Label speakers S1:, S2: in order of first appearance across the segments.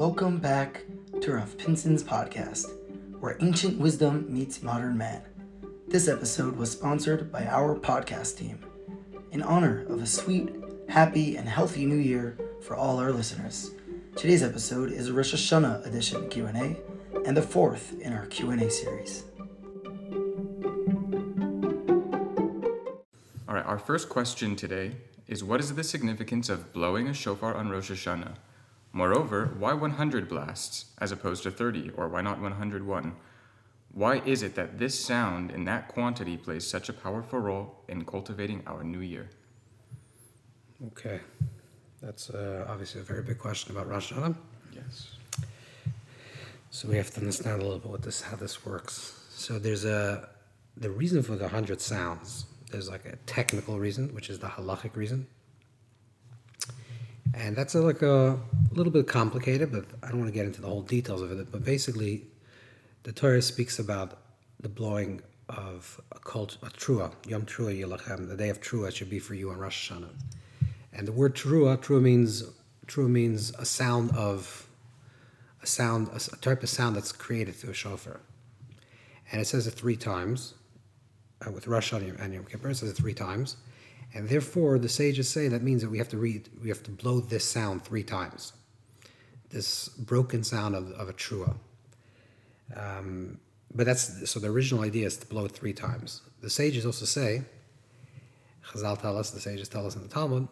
S1: Welcome back to Rav Pinson's podcast, where ancient wisdom meets modern man. This episode was sponsored by our podcast team in honor of a sweet, happy, and healthy new year for all our listeners. Today's episode is a Rosh Hashanah edition Q&A and the fourth in our Q&A series.
S2: All right, our first question today is what is the significance of blowing a shofar on Rosh Hashanah? Moreover, why 100 blasts as opposed to 30, or why not 101? Why is it that this sound in that quantity plays such a powerful role in cultivating our new year?
S3: Okay, that's uh, obviously a very big question about Rosh Hashanah.
S2: Yes.
S3: So we have to understand a little bit what this, how this works. So there's a the reason for the hundred sounds. There's like a technical reason, which is the halachic reason, and that's a, like a, little bit complicated. But I don't want to get into the whole details of it. But basically, the Torah speaks about the blowing of a cult, a trua, Yom Trua Yilachem, the day of Trua should be for you on Rosh Hashanah. And the word Trua, Trua means Trua means a sound of a sound, a, a type of sound that's created through a shofar. And it says it three times. Uh, with Rosh Hashanah and Yom Kippur, it says it three times. And therefore, the sages say that means that we have to read, we have to blow this sound three times. This broken sound of, of a trua. Um, but that's so the original idea is to blow it three times. The sages also say, Chazal tell us, the sages tell us in the Talmud,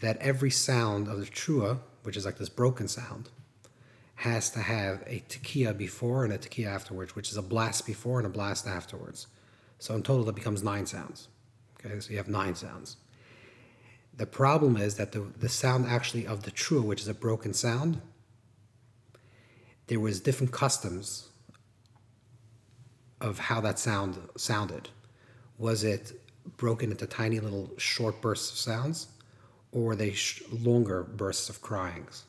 S3: that every sound of the trua, which is like this broken sound, has to have a tekiah before and a tekiah afterwards, which is a blast before and a blast afterwards. So in total, that becomes nine sounds. Okay, so you have nine sounds. The problem is that the, the sound actually of the trua, which is a broken sound, there was different customs of how that sound sounded. Was it broken into tiny little short bursts of sounds, or were they sh- longer bursts of cryings?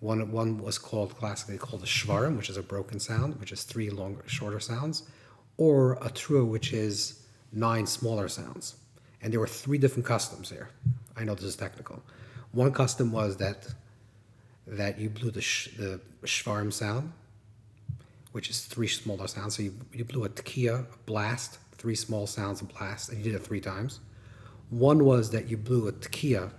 S3: One, one was called classically called a shvarim, which is a broken sound, which is three longer, shorter sounds, or a trua, which is nine smaller sounds. And there were three different customs here. I know this is technical. One custom was that that you blew the sh- the shvarim sound, which is three smaller sounds. So you, you blew a tekiah, a blast, three small sounds, a blast, and you did it three times. One was that you blew a tekiah,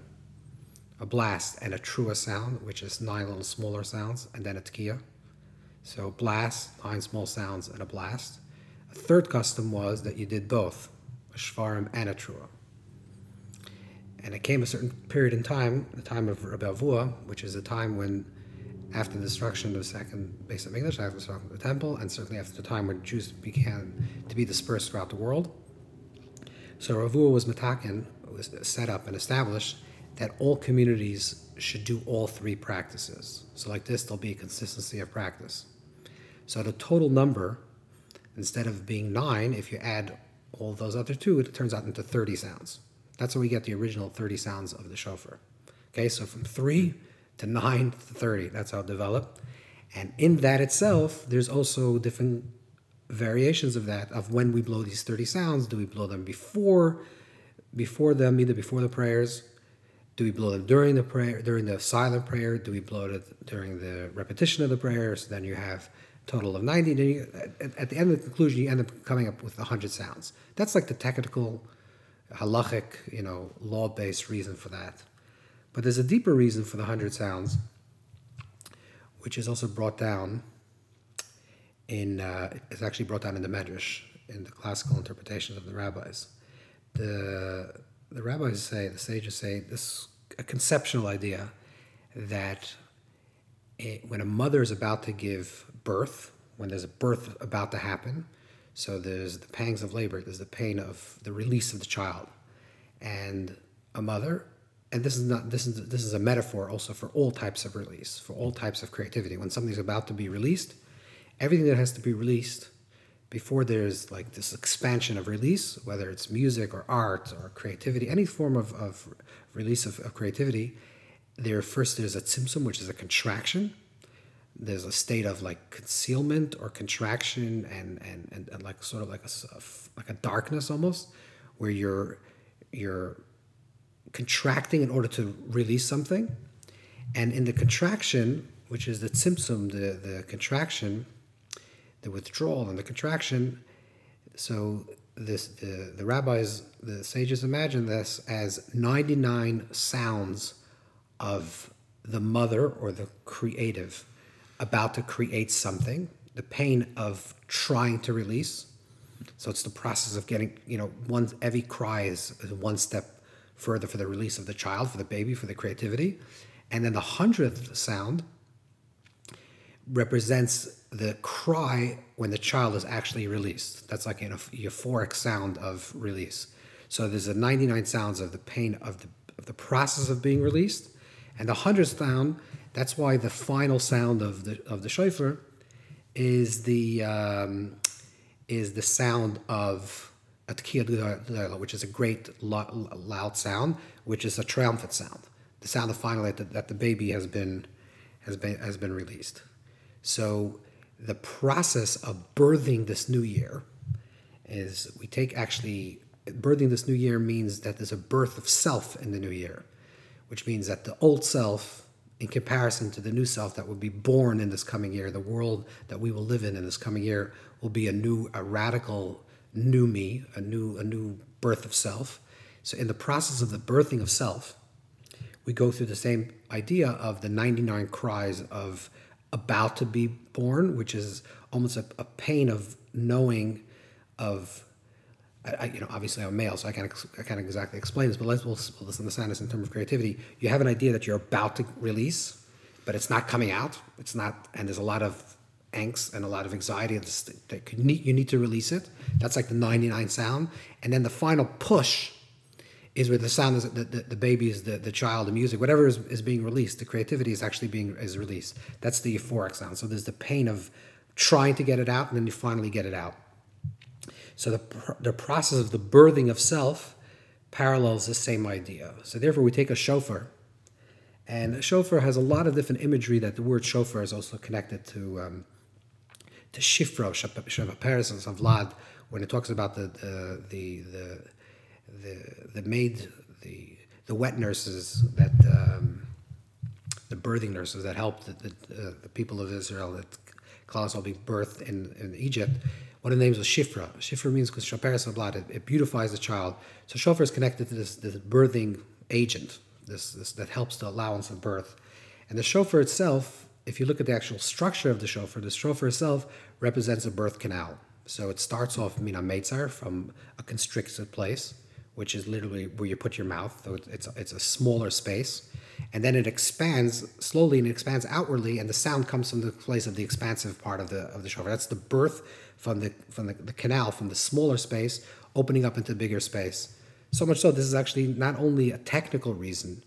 S3: a blast, and a trua sound, which is nine little smaller sounds, and then a tekiah. So blast, nine small sounds, and a blast. A third custom was that you did both, a shvarim and a trua. And it came a certain period in time, the time of Rabbi Avua, which is a time when after the destruction of the second Beis Hamikdash, after the destruction of the temple, and certainly after the time when Jews began to be dispersed throughout the world. So Ravua was matakin, was set up and established that all communities should do all three practices. So like this, there'll be a consistency of practice. So the total number, instead of being nine, if you add all those other two, it turns out into 30 sounds. That's how we get the original 30 sounds of the shofar. Okay, so from three to 9 to 30. That's how it developed. And in that itself, there's also different variations of that, of when we blow these 30 sounds. Do we blow them before, before them, either before the prayers? Do we blow them during the prayer, during the silent prayer? Do we blow it during the repetition of the prayers? Then you have total of 90. Then you, at, at the end of the conclusion, you end up coming up with 100 sounds. That's like the technical, halachic, you know, law-based reason for that. But there's a deeper reason for the hundred sounds, which is also brought down in, uh, it's actually brought down in the Medrash, in the classical interpretations of the rabbis. The, the rabbis say, the sages say, this a conceptual idea that it, when a mother is about to give birth, when there's a birth about to happen, so there's the pangs of labor, there's the pain of the release of the child, and a mother and this is not this is this is a metaphor also for all types of release for all types of creativity. When something's about to be released everything that has to be released before there's like this expansion of release whether it's music or art or creativity any form of, of release of, of creativity there first there's a tzimtzum which is a contraction there's a state of like concealment or contraction and and, and, and like sort of like a like a darkness almost where you're you're contracting in order to release something. And in the contraction, which is the tzimtzum, the, the contraction, the withdrawal and the contraction. So this the, the rabbis, the sages imagine this as 99 sounds of the mother or the creative about to create something, the pain of trying to release. So it's the process of getting, you know, one every cry is, one step further for the release of the child, for the baby, for the creativity. And then the hundredth sound represents the cry when the child is actually released. That's like an euphoric sound of release. So there's the 99 sounds of the pain of the, of the process of being released. And the hundredth sound, that's why the final sound of the, of the shofar is the, um, is the sound of a tekiah which is a great loud sound, which is a triumphant sound. The sound of finally that that the baby has been, has been, has been released. So the process of birthing this new year is we take actually birthing this new year means that there's a birth of self in the new year, which means that the old self, in comparison to the new self that will be born in this coming year, the world that we will live in in this coming year will be a new, a radical new me, a new, a new birth of self. So in the process of the birthing of self, we go through the same idea of the 99 cries of about to be born, which is almost a, a pain of knowing of. I, you know, obviously I'm male, so I can't I can't exactly explain this, but let's we'll, understand this in terms of creativity. You have an idea that you're about to release, but it's not coming out. It's not, and there's a lot of angst and a lot of anxiety that you need, you need to release it. That's like the 99 sound, and then the final push is where the sound is the, the, the baby is the, the child the music whatever is, is being released the creativity is actually being is released that's the euphoric sound so there's the pain of trying to get it out and then you finally get it out so the, the process of the birthing of self parallels the same idea so therefore we take a shofar and a shofar has a lot of different imagery that the word shofar is also connected to um, to shifro Paris and Vlad when it talks about the the the, the the the maid the the wet nurses that um, the birthing nurses that helped the, the, uh, the people of Israel that Klaus will be birthed in, in Egypt. One of the names was Shifra. Shifra means because shaperes blood. It, it beautifies the child. So shofar is connected to this, this birthing agent, this, this that helps the allowance of birth. And the shofar itself, if you look at the actual structure of the shofar, the shofar itself represents a birth canal. So it starts off mina meitzar from a constricted place which is literally where you put your mouth. So it's it's a smaller space, and then it expands slowly and it expands outwardly, and the sound comes from the place of the expansive part of the of the shofar. That's the birth from the from the, the canal from the smaller space opening up into the bigger space. So much so, this is actually not only a technical reason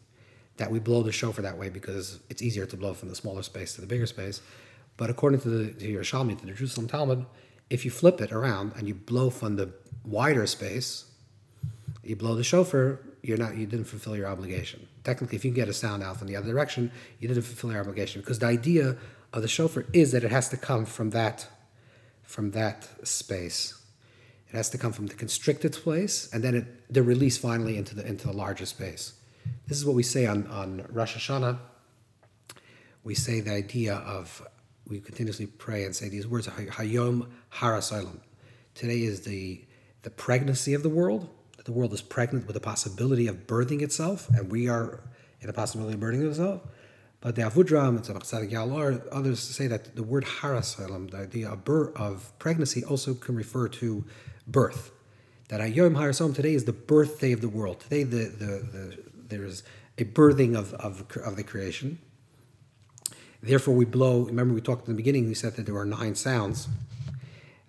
S3: that we blow the shofar that way because it's easier to blow from the smaller space to the bigger space, but according to the to Yerushalmi, to the Jerusalem Talmud, if you flip it around and you blow from the wider space you blow the shofar, you're not you didn't fulfill your obligation. Technically, if you can get a sound out from the other direction, you didn't fulfill your obligation because the idea of the shofar is that it has to come from that from that space. It has to come from the constricted place, and then it, the release finally into the into the larger space. This is what we say on, on Rosh Hashanah. We say the idea of we continuously pray and say these words Hayom Harasolam. Today is the the pregnancy of the world, the world is pregnant with the possibility of birthing itself, and we are in a possibility of birthing itself. But the Avudram and Tzaddik Yalar, others say that the word harasalam, the idea of, birth, of pregnancy, also can refer to birth. That Ayom Harasalam today is the birthday of the world. Today, the, the, the, there is a birthing of, of, of the creation. Therefore, we blow. Remember, we talked in the beginning. We said that there are nine sounds.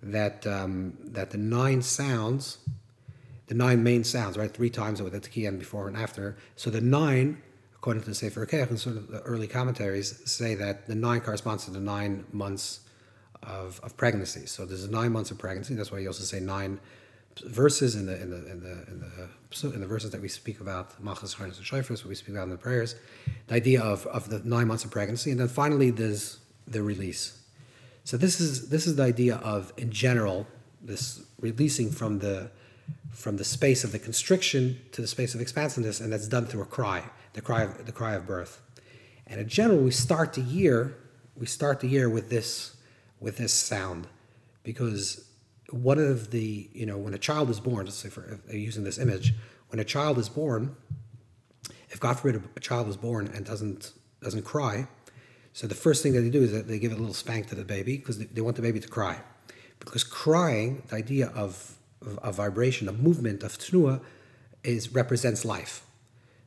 S3: That um, that the nine sounds the nine main sounds, right? Three times with the key and before and after. So the nine, according to the Sefer Keach and sort of the early commentaries, say that the nine corresponds to the nine months of, of pregnancy. So there's nine months of pregnancy. That's why you also say nine verses in the in the in the in the, in the verses that we speak about, Machas, Harness, and Shofars, what we speak about in the prayers. The idea of, of the nine months of pregnancy, and then finally there's the release. So this is this is the idea of in general this releasing from the from the space of the constriction to the space of expansiveness, and that's done through a cry, the cry of the cry of birth. And in general, we start the year we start the year with this with this sound because one of the you know when a child is born, let's say for using this image, when a child is born, if God forbid a child is born and doesn't doesn't cry, so the first thing that they do is that they give a little spank to the baby because they, want the baby to cry, because crying, the idea of of vibration, of movement, of tnua, is represents life.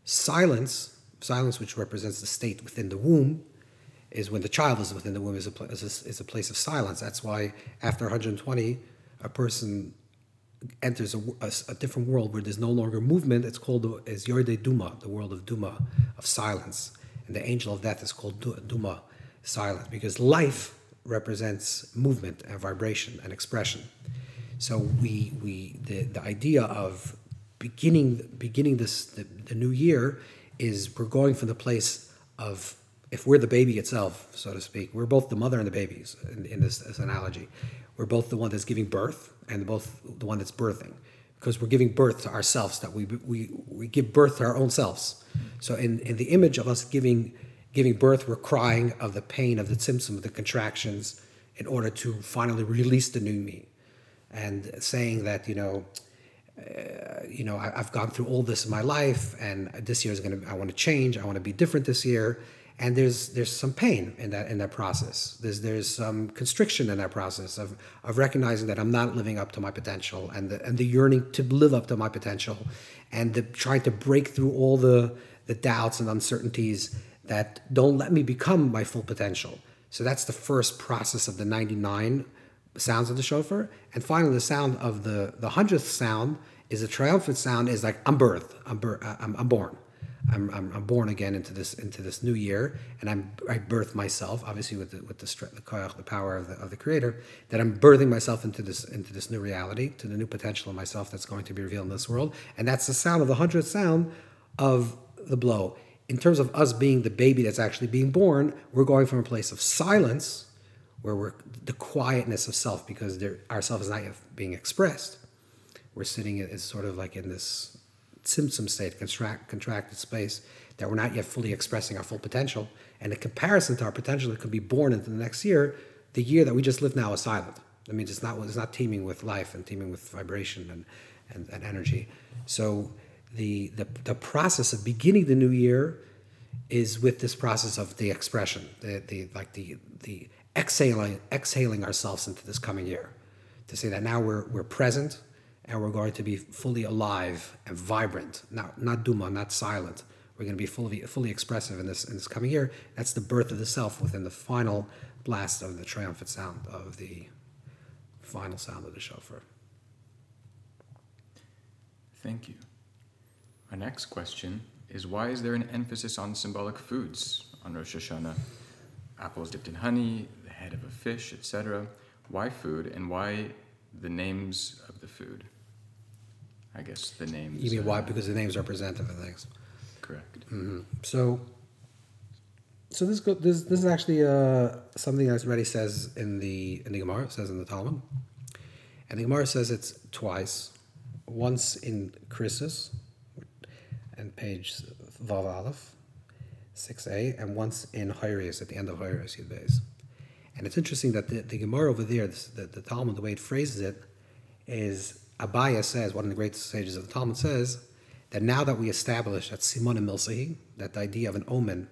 S3: Silence, silence which represents the state within the womb, is when the child is within the womb is a, is a, is a place of silence. That's why after 120, a person enters a, a, a, different world where there's no longer movement. It's called as Yorde Duma, the world of Duma, of silence. And the angel of death is called Duma, silence, because life represents movement and vibration and expression. So we, we the, the idea of beginning beginning this the, the new year is we're going from the place of if we're the baby itself, so to speak, we're both the mother and the babies in, in this, this, analogy. We're both the one that's giving birth and both the one that's birthing because we're giving birth to ourselves, that we, we, we give birth to our own selves. So in, in the image of us giving, giving birth, we're crying of the pain, of the tzimtzums, of the contractions in order to finally release the new me and saying that, you know, uh, you know, I, have gone through all this in my life and this year is going to, I want to change. I want to be different this year and there's there's some pain in that in that process. There's there's some constriction in that process of of recognizing that I'm not living up to my potential and the and the yearning to live up to my potential, and the trying to break through all the the doubts and uncertainties that don't let me become my full potential. So that's the first process of the 99 sounds of the shofar, and finally the sound of the the hundredth sound is a triumphant sound. Is like I'm birthed, I'm, bir- uh, I'm, I'm born. I'm, I'm, I'm, born again into this into this new year, and I'm I birth myself, obviously with the with the strength, the koyach, the power of the of the Creator, that I'm birthing myself into this into this new reality, to the new potential of myself that's going to be revealed in this world, and that's the sound of the hundredth sound of the blow. In terms of us being the baby that's actually being born, we're going from a place of silence, where we're the quietness of self, because there, our self is not yet being expressed. We're sitting as sort of like in this tzimtzum state, contract, contracted space, that we're not yet fully expressing our full potential. And in comparison to our potential that could be born into the next year, the year that we just live now is silent. I mean, it's not it's not teeming with life and teeming with vibration and, and, and energy. So the, the the process of beginning the new year is with this process of the expression, the, the like the the exhaling exhaling ourselves into this coming year, to say that now we're we're present, and we're going to be fully alive and vibrant. Not not duma, not silent. We're going to be fully fully expressive in this in this coming year. That's the birth of the self within the final blast of the triumphant sound of the final sound of the shofar.
S2: Thank you. Our next question is why is there an emphasis on symbolic foods on Rosh Hashanah? Apples dipped in honey, head of a fish, etc. Why food and why the names of the food? I guess the names.
S3: You mean why? Because the names are representative of things.
S2: Correct.
S3: Mm-hmm. So, so this go, this this is actually uh, something that already says in the in the Gemara. Says in the Talmud, and the Gemara says it's twice. Once in Krisos, and page Vav Aleph, six A, and once in Horayos at the end of Horayos Yud Beis. And it's interesting that the, the Gemara over there, the, the Talmud, the way it phrases it, is Abaye says, one of the great sages of the Talmud says, that now that we establish that Simon and Milsahi, that the idea of an omen,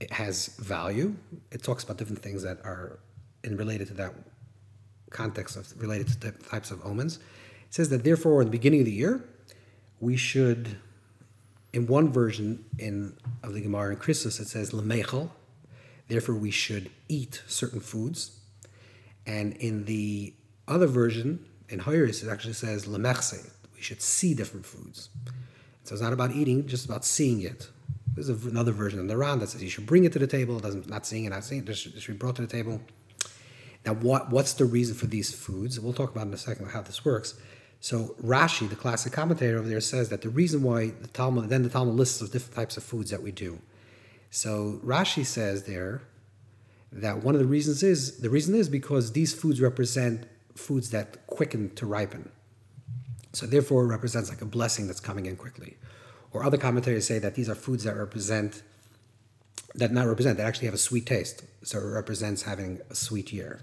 S3: it has value. It talks about different things that are in related to that context of related to types of omens. It says that therefore, in the beginning of the year, we should, in one version in of the Gemara in Krisos, it says lemechel. Therefore, we should eat certain foods. And in the other version, in Horayos, it actually says lemechse. We should see different foods. So it's not about eating, just about seeing it. There's another version in the Ran that says you should bring it to the table. It doesn't not seeing it, not seeing it. It should, be brought to the table. Now, what what's the reason for these foods? We'll talk about in a second how this works. So Rashi, the classic commentator over there, says that the reason why the Talmud, then the Talmud lists of different types of foods that we do. So Rashi says there that one of the reasons is the reason is because these foods represent foods that quicken to ripen. So therefore, it represents like a blessing that's coming in quickly. Or other commentators say that these are foods that represent that not represent that actually have a sweet taste. So it represents having a sweet year.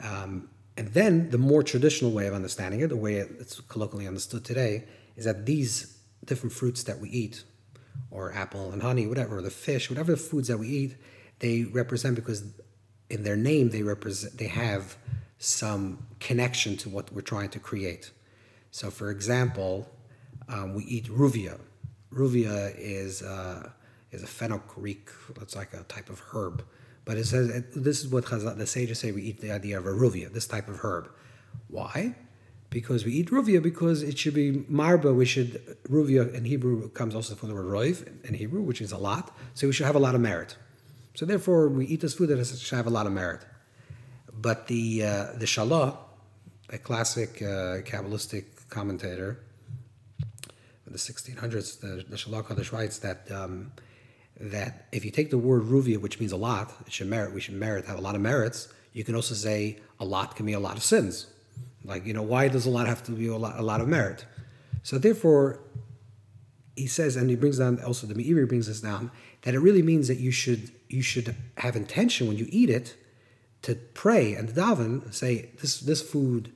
S3: Um, and then the more traditional way of understanding it, the way it's colloquially understood today, is that these different fruits that we eat, or apple and honey, whatever, the fish, whatever the foods that we eat, they represent because in their name they represent they have some connection to what we're trying to create. So, for example, um, we eat ruvia. Ruvia is uh, is a fenugreek. It's like a type of herb. But it says this is what Chazal, the sages say we eat the idea of a ruvia, this type of herb. Why? Because we eat ruvia because it should be marba. We should ruvia in Hebrew comes also from the word roiv in Hebrew, which is a lot. So we should have a lot of merit. So therefore, we eat this food that should have a lot of merit. But the uh, the Shalah, a classic uh, Kabbalistic commentator, in the 1600s, the, the Shalah Kodesh writes that um, that if you take the word ruvia, which means a lot, it should merit, we should merit, have a lot of merits. You can also say a lot can be a lot of sins. Like, you know, why does a lot have to be a lot, a lot of merit? So therefore, he says, and he brings down also the Meiri brings this down, that it really means that you should you should have intention when you eat it to pray and daven, say this this food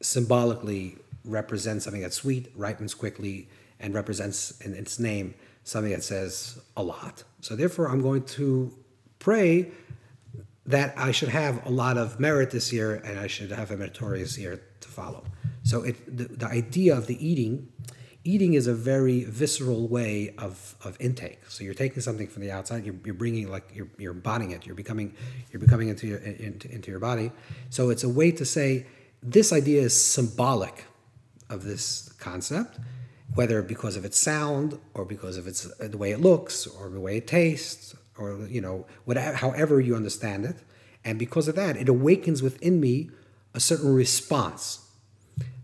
S3: symbolically represents something that's sweet, ripens quickly, and represents in its name something that says a lot. So therefore, I'm going to pray that I should have a lot of merit this year, and I should have a meritorious year to follow. So it, the, the idea of the eating, eating is a very visceral way of, of intake. So you're taking something from the outside, you're, you're bringing like you're, you're embodying it, you're becoming you're becoming into your into, into your body. So it's a way to say this idea is symbolic of this concept, whether because of its sound or because of its the way it looks or the way it tastes or you know whatever however you understand it. And because of that it awakens within me a certain response.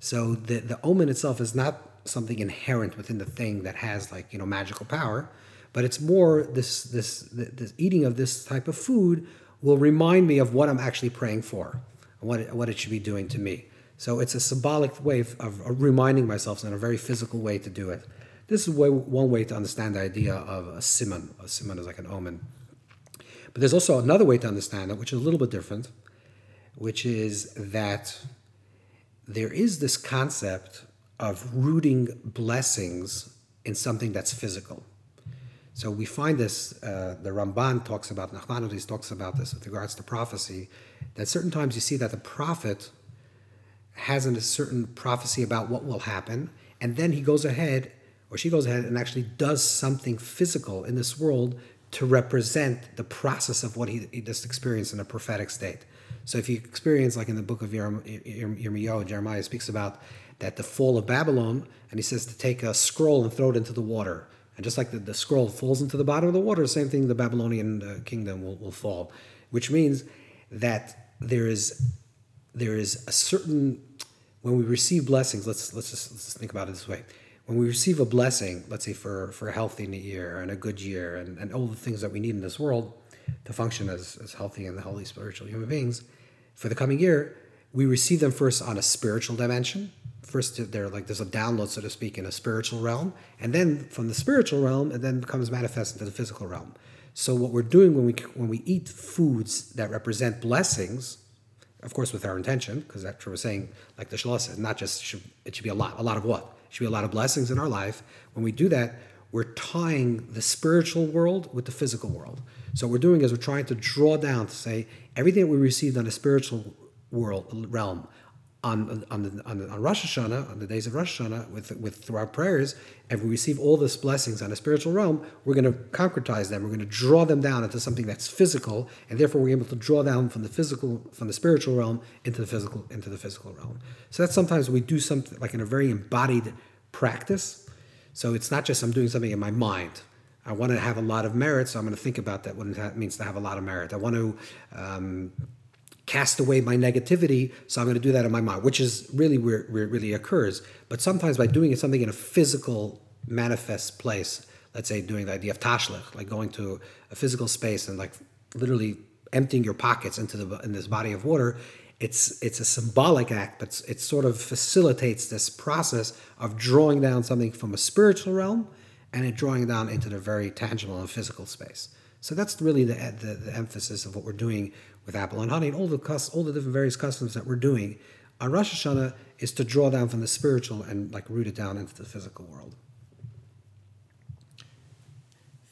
S3: So the the omen itself is not something inherent within the thing that has like you know magical power but it's more this this this eating of this type of food will remind me of what I'm actually praying for what it, what it should be doing to me. So it's a symbolic way of, of reminding myself in a very physical way to do it. This is way, one way to understand the idea of a simon. A simon is like an omen. But there's also another way to understand it, which is a little bit different, which is that there is this concept of rooting blessings in something that's physical. So we find this, uh, the Ramban talks about, Nachmanides talks about this with regards to prophecy, that certain times you see that the prophet has a certain prophecy about what will happen, and then he goes ahead, or she goes ahead, and actually does something physical in this world to represent the process of what he, he just experienced in a prophetic state. So if you experience, like in the book of Yirmiyahu, Jeremiah speaks about that the fall of Babylon, and he says to take a scroll and throw it into the water. And just like the, the scroll falls into the bottom of the water, the same thing, the Babylonian uh, kingdom will, will fall, which means that there is there is a certain when we receive blessings, let's let's just, let's just think about it this way. When we receive a blessing, let's say for for a healthy new year and a good year and, and all the things that we need in this world to function as, as healthy and the healthy spiritual human beings, for the coming year, we receive them first on a spiritual dimension. First, they're like there's a download, so to speak, in a spiritual realm, and then from the spiritual realm, it then becomes manifest into the physical realm. So what we're doing when we when we eat foods that represent blessings, of course, with our intention, because that's what we're saying, like the Shalah said, not just should, it should be a lot. A lot of what? Should be a lot of blessings in our life. When we do that, we're tying the spiritual world with the physical world. So what we're doing is we're trying to draw down to say everything that we received on the spiritual world realm, on on the, on, the, on Rosh Hashanah, on the days of Rosh Hashanah, with with through our prayers, and we receive all these blessings on a spiritual realm, we're going to concretize them. We're going to draw them down into something that's physical, and therefore we're able to draw down from the physical, from the spiritual realm into the physical, into the physical realm. So that's sometimes we do something like in a very embodied practice. So it's not just I'm doing something in my mind. I want to have a lot of merit, so I'm going to think about that. What it means to have a lot of merit. I want to um, cast away my negativity. So I'm going to do that in my mind, which is really where, where it really occurs. But sometimes by doing something in a physical, manifest place, let's say doing the idea of tashlich, like going to a physical space and like literally emptying your pockets into the in this body of water, it's it's a symbolic act, but it sort of facilitates this process of drawing down something from a spiritual realm and it drawing down into the very tangible and physical space. So that's really the, the, the emphasis of what we're doing with apple and honey and all the all the different various customs that we're doing. On Rosh Hashanah is to draw down from the spiritual and like root it down into the physical world.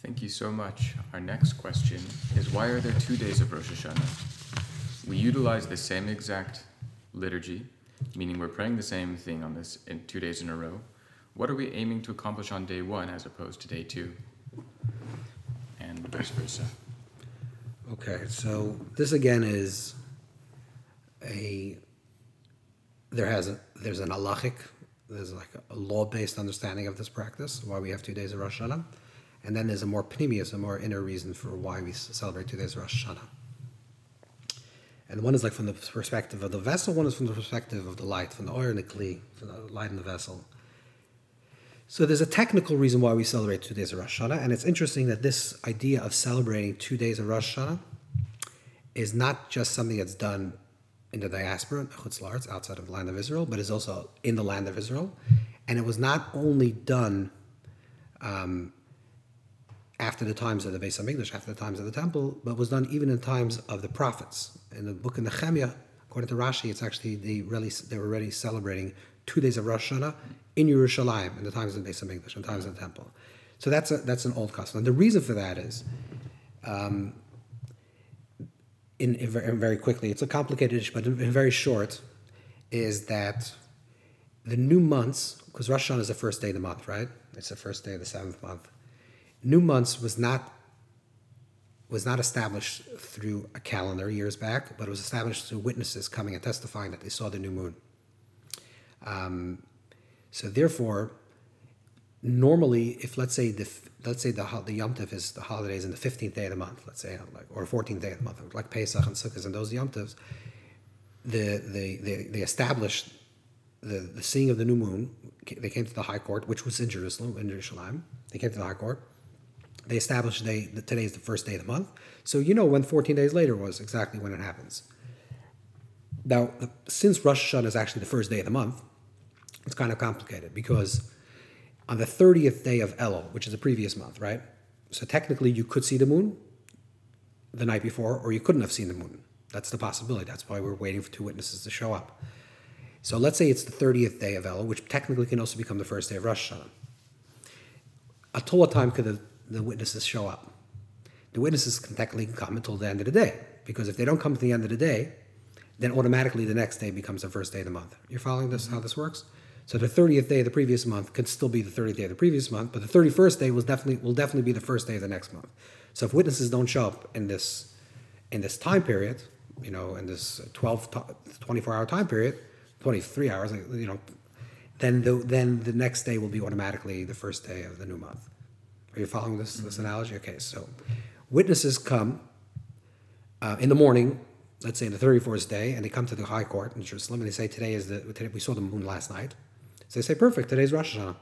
S2: Thank you so much. Our next question is why are there two days of Rosh Hashanah? We utilize the same exact liturgy, meaning we're praying the same thing on this in two days in a row. What are we aiming to accomplish on day one as opposed to day two? And vice versa.
S3: Okay, so this again is a there has a there's an halachic there's like a law-based understanding of this practice why we have two days of Rosh Hashanah, and then there's a more pnimius, a more inner reason for why we celebrate two days of Rosh Hashanah. And one is like from the perspective of the vessel, one is from the perspective of the light, from the oil and the kli, from the light in the vessel. So there's a technical reason why we celebrate two days of Rosh Hashanah, and it's interesting that this idea of celebrating two days of Rosh Hashanah is not just something that's done in the diaspora, in Chutz La'aretz, outside of the land of Israel, but is also in the land of Israel. And it was not only done um, after the times of the Beis Hamikdash, after the times of the temple, but was done even in times of the prophets. In the book of Nehemiah, according to Rashi, it's actually they really they were already celebrating two days of Rosh Hashanah in Yerushalayim in the times of the Beis Hamikdash, in the times of the temple. So that's a, that's an old custom. And the reason for that is, um, in, in, very quickly, it's a complicated issue, but in, in very short, is that the new months, because Rosh Hashanah is the first day of the month, right? It's the first day of the seventh month. New months was not was not established through a calendar years back, but it was established through witnesses coming and testifying that they saw the new moon. Um, so therefore, normally, if let's say the let's say the the Yom Tov is the holidays in the fifteenth day of the month, let's say like or fourteenth day of the month, like Pesach and Sukkot and those Yom Tovs, the the they, they established the, the seeing of the new moon. They came to the High Court, which was in Jerusalem, in Jerusalem. They came to the High Court. They established they, that today is the first day of the month, so you know when 14 days later was exactly when it happens. Now, since Rosh Hashanah is actually the first day of the month, it's kind of complicated because on the 30th day of Elul, which is the previous month, right? So technically, you could see the moon the night before, or you couldn't have seen the moon. That's the possibility. That's why we're waiting for two witnesses to show up. So let's say it's the 30th day of Elul, which technically can also become the first day of Rosh Hashanah. Until what time could the, the witnesses show up? The witnesses can technically come until the end of the day, because if they don't come to the end of the day, then automatically the next day becomes the first day of the month. You're following this, how this works? So the 30th day of the previous month could still be the 30th day of the previous month, but the 31st day will definitely will definitely be the first day of the next month. So if witnesses don't show up in this in this time period, you know, in this 12 24 hour time period, 23 hours, you know, then the then the next day will be automatically the first day of the new month. Are you following this this analogy? Okay, so witnesses come uh, in the morning let's say in the 34th day, and they come to the high court in Jerusalem and they say, Today is the, today, we saw the moon last night. So they say, Perfect, today's Rosh Hashanah.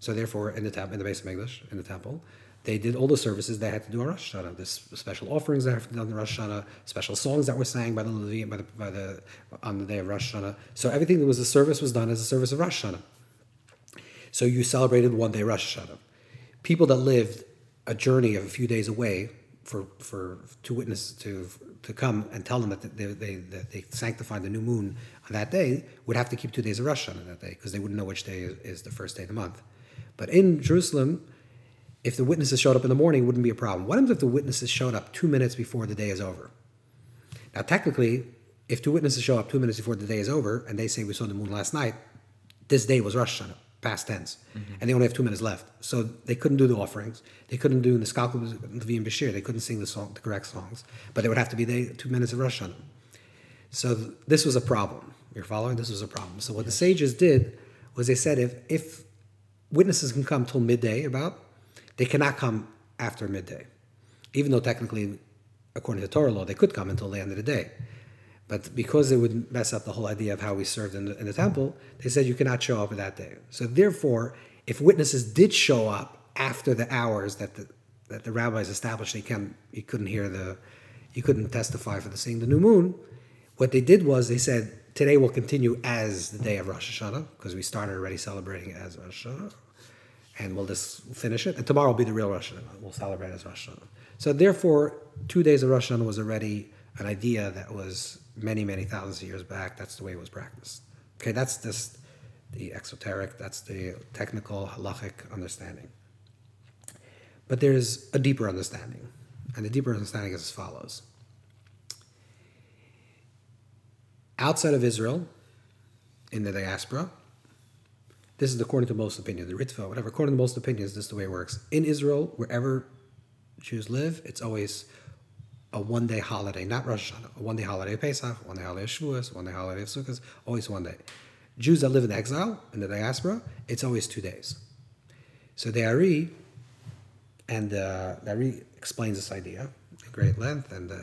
S3: So therefore, in the, temple, in the Beis Hamikdash, in the temple, they did all the services they had to do on Rosh Hashanah. There's special offerings that have done on Rosh Hashanah, special songs that were sang by the Levi by the, by the, on the day of Rosh Hashanah. So everything that was a service was done as a service of Rosh Hashanah. So you celebrated one day Rosh Hashanah. People that lived a journey of a few days away for for to witness to to come and tell them that they, they that they sanctified the new moon on that day would have to keep two days of Rosh Hashanah that day because they wouldn't know which day is, is, the first day of the month. But in Jerusalem, if the witnesses showed up in the morning, it wouldn't be a problem. What happens if the witnesses showed up two minutes before the day is over? Now, technically, if two witnesses show up two minutes before the day is over and they say we saw the moon last night, this day was Rosh Hashanah past tense, mm-hmm. and they only have two minutes left. So they couldn't do the offerings. They couldn't do the Skalku Levi and Bashir. They couldn't sing the song, the correct songs. But they would have to be there two minutes of Rosh Hashanah. So th- this was a problem. You're following? This was a problem. So what yes. the sages did was they said if if witnesses can come till midday about, they cannot come after midday, even though technically, according to Torah law, they could come until the end of the day. But because it would mess up the whole idea of how we served in the, in the temple, they said you cannot show up at that day. So therefore, if witnesses did show up after the hours that the that the rabbis established, they can you couldn't hear the, you couldn't testify for the seeing the new moon. What they did was they said today will continue as the day of Rosh Hashanah because we started already celebrating as Rosh Hashanah, and we'll just finish it. And tomorrow will be the real Rosh Hashanah. We'll celebrate as Rosh Hashanah. So therefore, two days of Rosh Hashanah was already an idea that was many, many thousands of years back. That's the way it was practiced. Okay, that's just the exoteric, that's the technical, halachic understanding. But there's a deeper understanding. And the deeper understanding is as follows. Outside of Israel, in the diaspora, this is according to most opinion, the Ritva, whatever, according to most opinions, this is the way it works. In Israel, wherever Jews live, it's always a one day holiday, not Rosh Hashanah, a one day holiday of Pesach, one day holiday of Shavuos, one day holiday of Sukkot, always one day. Jews that live in exile, in the diaspora, it's always two days. So the Ari, and uh, the Ari explains this idea in great length, and uh,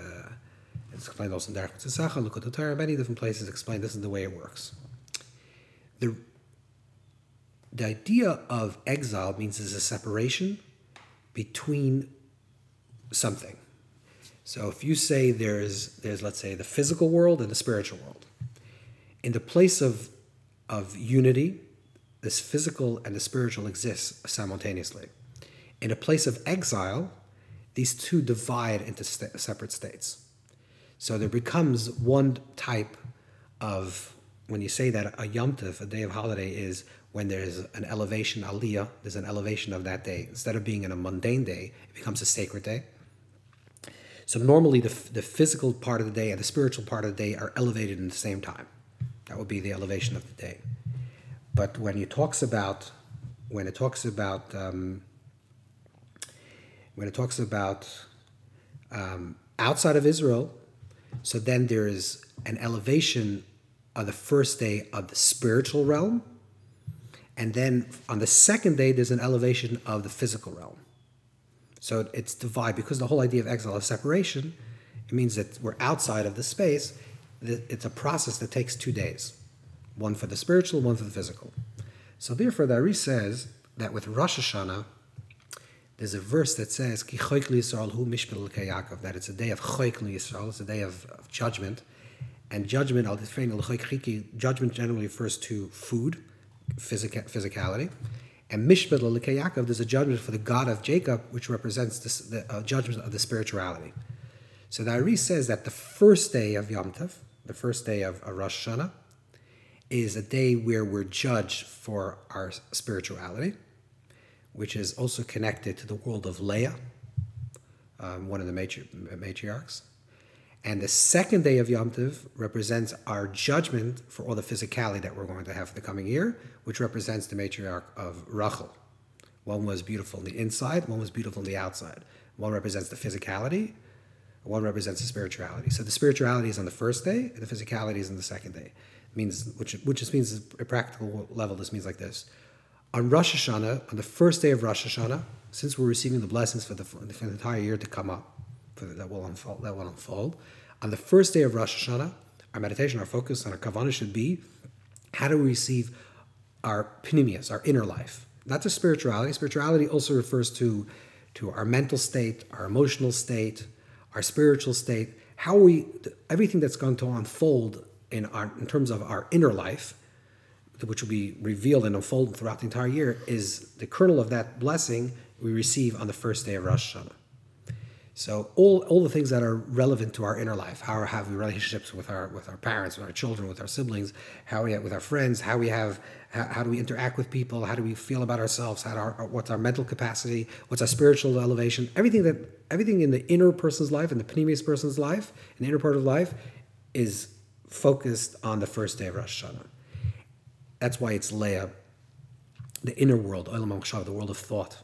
S3: it's explained also in Derech Tzitzacha, Likkutei at Torah, many different places explain this is the way it works. The, the idea of exile means there's a separation between something. So if you say there's there's let's say the physical world and the spiritual world, in the place of of unity, this physical and the spiritual exists simultaneously. In a place of exile, these two divide into st- separate states. So there becomes one type of, when you say that a Yom Tov, a day of holiday, is when there's an elevation, aliyah, there's an elevation of that day. Instead of being in a mundane day, it becomes a sacred day. So normally the, the physical part of the day and the spiritual part of the day are elevated in the same time. That would be the elevation of the day. But when it talks about, when it talks about, um, when it talks about um, outside of Israel, so then there is an elevation on the first day of the spiritual realm, and then on the second day there's an elevation of the physical realm. So it's divided because the whole idea of exile is separation. It means that we're outside of the space. It's a process that takes two days, one for the spiritual, one for the physical. So therefore, the Ari says that with Rosh Hashanah, there's a verse that says, Ki Yisrael hu Yaakov, that it's a day of choikli Yisrael, it's a day of, of judgment. And judgment, al judgment generally refers to food, physica, physicality. And Mishpat Yaakov, there's a judgment for the God of Jacob, which represents this, the uh, judgment of the spirituality. So the Ari says that the first day of Yom Tov, the first day of Rosh Hashanah, is a day where we're judged for our spirituality, which is also connected to the world of Leah, um, one of the matri- matriarchs. And the second day of Yom Tov represents our judgment for all the physicality that we're going to have for the coming year, which represents the matriarch of Rachel. One was beautiful on the inside, one was beautiful on the outside. One represents the physicality, one represents the spirituality. So the spirituality is on the first day, and the physicality is on the second day. It means which which just means a practical level. This means like this: on Rosh Hashanah, on the first day of Rosh Hashanah, since we're receiving the blessings for the, for the entire year to come up, that will unfold, that will unfold. On the first day of Rosh Hashanah, our meditation, our focus, and our kavanah should be: how do we receive our pnimius, our inner life, not just spirituality. Spirituality also refers to to our mental state, our emotional state, our spiritual state, how we everything that's going to unfold in our in terms of our inner life, which will be revealed and unfolded throughout the entire year, is the kernel of that blessing we receive on the first day of Rosh Hashanah. So all, all the things that are relevant to our inner life, how we have we relationships with our with our parents, with our children, with our siblings, how we with our friends, how we have how, how do we interact with people, how do we feel about ourselves, how our, what's our mental capacity, what's our spiritual elevation, everything that everything in the inner person's life, in the pnimius person's life, in the inner part of life, is focused on the first day of Rosh Hashanah. That's why it's Leah, the inner world, the world of thought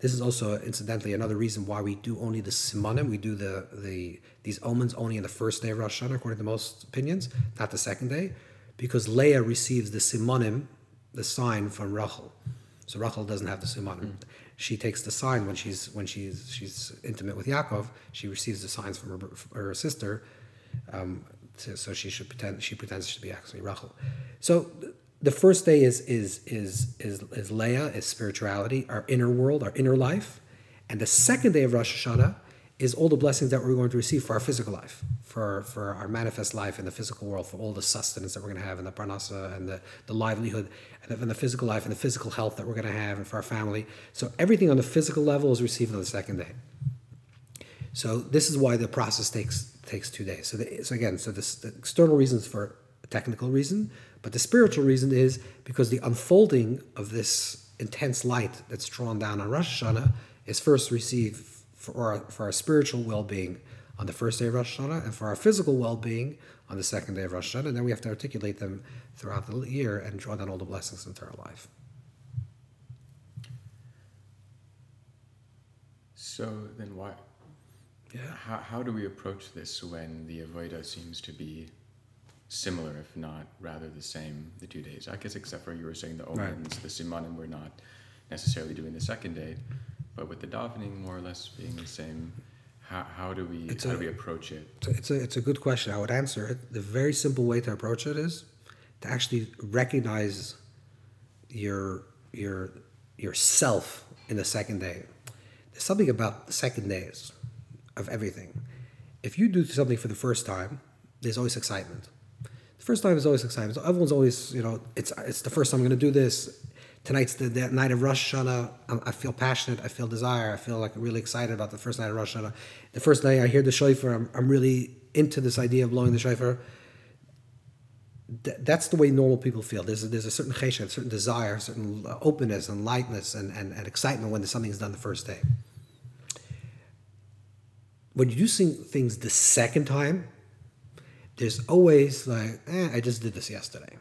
S3: this is also, incidentally, another reason why we do only the simanim. We do the, the these omens only in the first day of Rosh Hashanah, according to most opinions, not the second day, because Leah receives the simanim, the sign from Rachel. So Rachel doesn't have the simanim. Mm. She takes the sign when she's when she's she's intimate with Yaakov. She receives the signs from her, from her sister. Um, to, so she should pretend she pretends to be actually Rachel. So the first day is is is is is Leah, is spirituality, our inner world, our inner life, and the second day of Rosh Hashanah is all the blessings that we're going to receive for our physical life, for, for our manifest life in the physical world, for all the sustenance that we're going to have, and the parnasa, and the, the livelihood, and the, and the physical life, and the physical health that we're going to have, and for our family. So everything on the physical level is received on the second day. So this is why the process takes takes two days. So, the, so again, so this, the external reasons for technical reason, but the spiritual reason is because the unfolding of this intense light that's drawn down on Rosh Hashanah is first received for our, for our spiritual well-being on the first day of Rosh Hashanah and for our physical well-being on the second day of Rosh Hashanah. And then we have to articulate them throughout the year and draw down all the blessings into our life.
S2: So then why?
S3: Yeah.
S2: How, how do we approach this when the Avodah seems to be similar, if not rather the same, the two days? I guess except for you were saying the
S3: Right.
S2: omens, the simanim, we're not necessarily doing the second day, but with the davening more or less being the same, how, how do we
S3: It's
S2: how
S3: a-
S2: do we approach it?
S3: It's a, it's a good question. I would answer it. The very simple way to approach it is to actually recognize your your yourself in the second day. There's something about the second days of everything. If you do something for the first time, there's always excitement. First time is always exciting. So everyone's always, you know, it's it's the first time I'm going to do this. Tonight's the, the night of Rosh Hashanah. I, I feel passionate. I feel desire. I feel like really excited about the first night of Rosh Hashanah. The first night I hear the shofar, I'm, I'm really into this idea of blowing the shofar. Th- that's the way normal people feel. There's a, there's a certain chesed, a certain desire, a certain openness and lightness and, and, and excitement when something's done the first day. When you do things the second time, there's always like, eh, I just did this yesterday.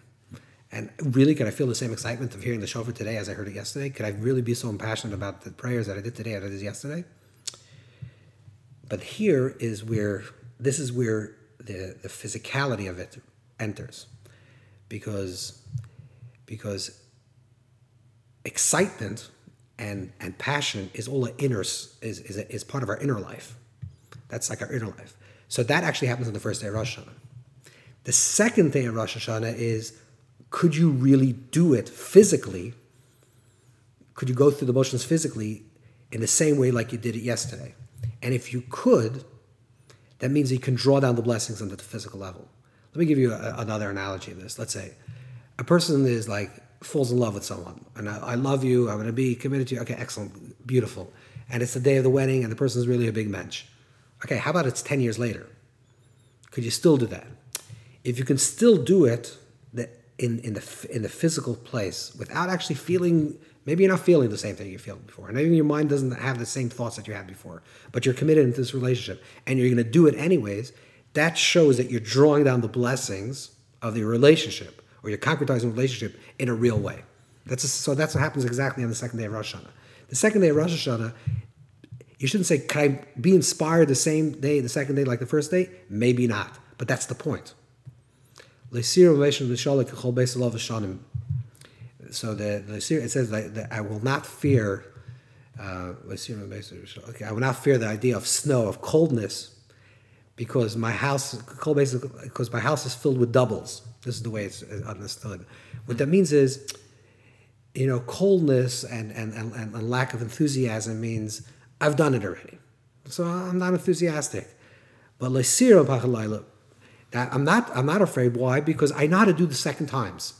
S3: And really, could I feel the same excitement of hearing the shofar today as I heard it yesterday? Could I really be so impassioned about the prayers that I did today as I did yesterday? But here is where this is where the, the physicality of it enters, because because excitement and and passion is all an inner is is, is part of our inner life. That's like our inner life. So that actually happens on the first day of Rosh Hashanah. The second thing of Rosh Hashanah is could you really do it physically? Could you go through the motions physically in the same way like you did it yesterday? And if you could, that means you can draw down the blessings onto the physical level. Let me give you a, another analogy of this. Let's say a person is like falls in love with someone, and I, I love you. I'm going to be committed to you. Okay, excellent, beautiful. And it's the day of the wedding, and the person is really a big mensch. Okay, how about it's ten years later? Could you still do that? If you can still do it in, in, the, in the physical place without actually feeling, maybe you're not feeling the same thing you felt before, and even your mind doesn't have the same thoughts that you had before, but you're committed into this relationship and you're going to do it anyways, that shows that you're drawing down the blessings of the relationship or you're concretizing the relationship in a real way. That's so that's what happens exactly on the second day of Rosh Hashanah. The second day of Rosh Hashanah, you shouldn't say, can I be inspired the same day, the second day, like the first day? Maybe not, but that's the point. So the, the it says that, that I will not fear. Uh, okay, I will not fear the idea of snow, of coldness, because my house, because my house is filled with doubles. This is the way it's understood. What that means is, you know, coldness and, and, and, and lack of enthusiasm means I've done it already. So I'm not enthusiastic. But lesira pachalayla, I'm not I'm not afraid. Why? Because I know how to do the second times.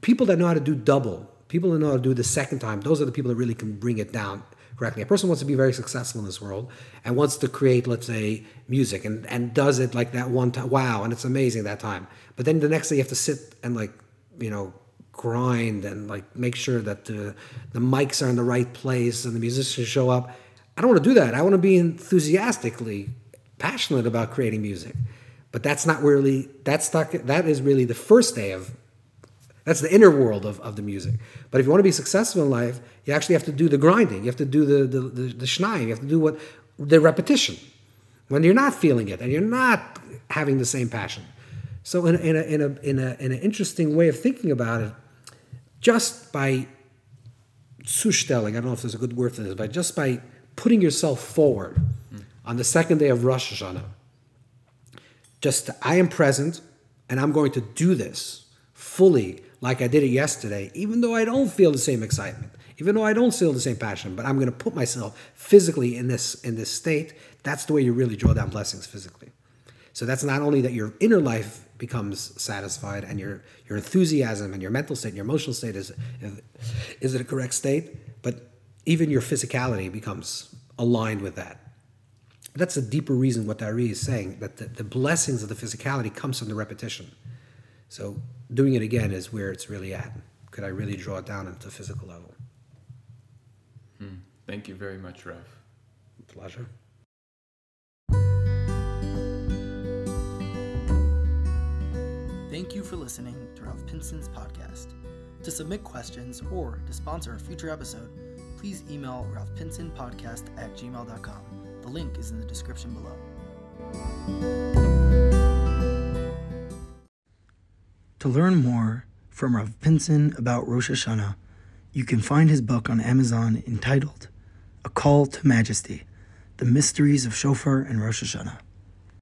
S3: People that know how to do double, people that know how to do the second time, those are the people that really can bring it down correctly. A person wants to be very successful in this world and wants to create, let's say, music and, and does it like that one time. Wow, and it's amazing that time. But then the next day you have to sit and like, you know, grind and like make sure that the the mics are in the right place and the musicians show up. I don't want to do that. I want to be enthusiastically passionate about creating music. But that's not really that's not that is really the first day of that's the inner world of, of the music. But if you want to be successful in life, you actually have to do the grinding. You have to do the the the, the. You have to do what the repetition when you're not feeling it and you're not having the same passion. So in in a, in a, in a, in an interesting way of thinking about it, just by zustelling, I don't know if there's a good word for this, but just by putting yourself forward on the second day of Rosh Hashanah, just I am present and I'm going to do this fully like I did it yesterday, even though I don't feel the same excitement, even though I don't feel the same passion, but I'm going to put myself physically in this in this state. That's the way you really draw down blessings physically. So that's not only that your inner life becomes satisfied and your your enthusiasm and your mental state and your emotional state is is it a correct state, but even your physicality becomes aligned with that. That's a deeper reason what Dari is saying that the, the blessings of the physicality comes from the repetition. So doing it again is where it's really at. Could I really draw it down into the physical level?
S2: Hmm. Thank you very much, Rav.
S3: Pleasure.
S1: Thank you for listening to Rav Pinson's podcast. To submit questions or to sponsor a future episode, please email ravpinsonpodcast at gmail.com. The link is in the description below. To learn more from Rav Pinson about Rosh Hashanah, you can find his book on Amazon entitled A Call to Majesty The Mysteries of Shofar and Rosh Hashanah.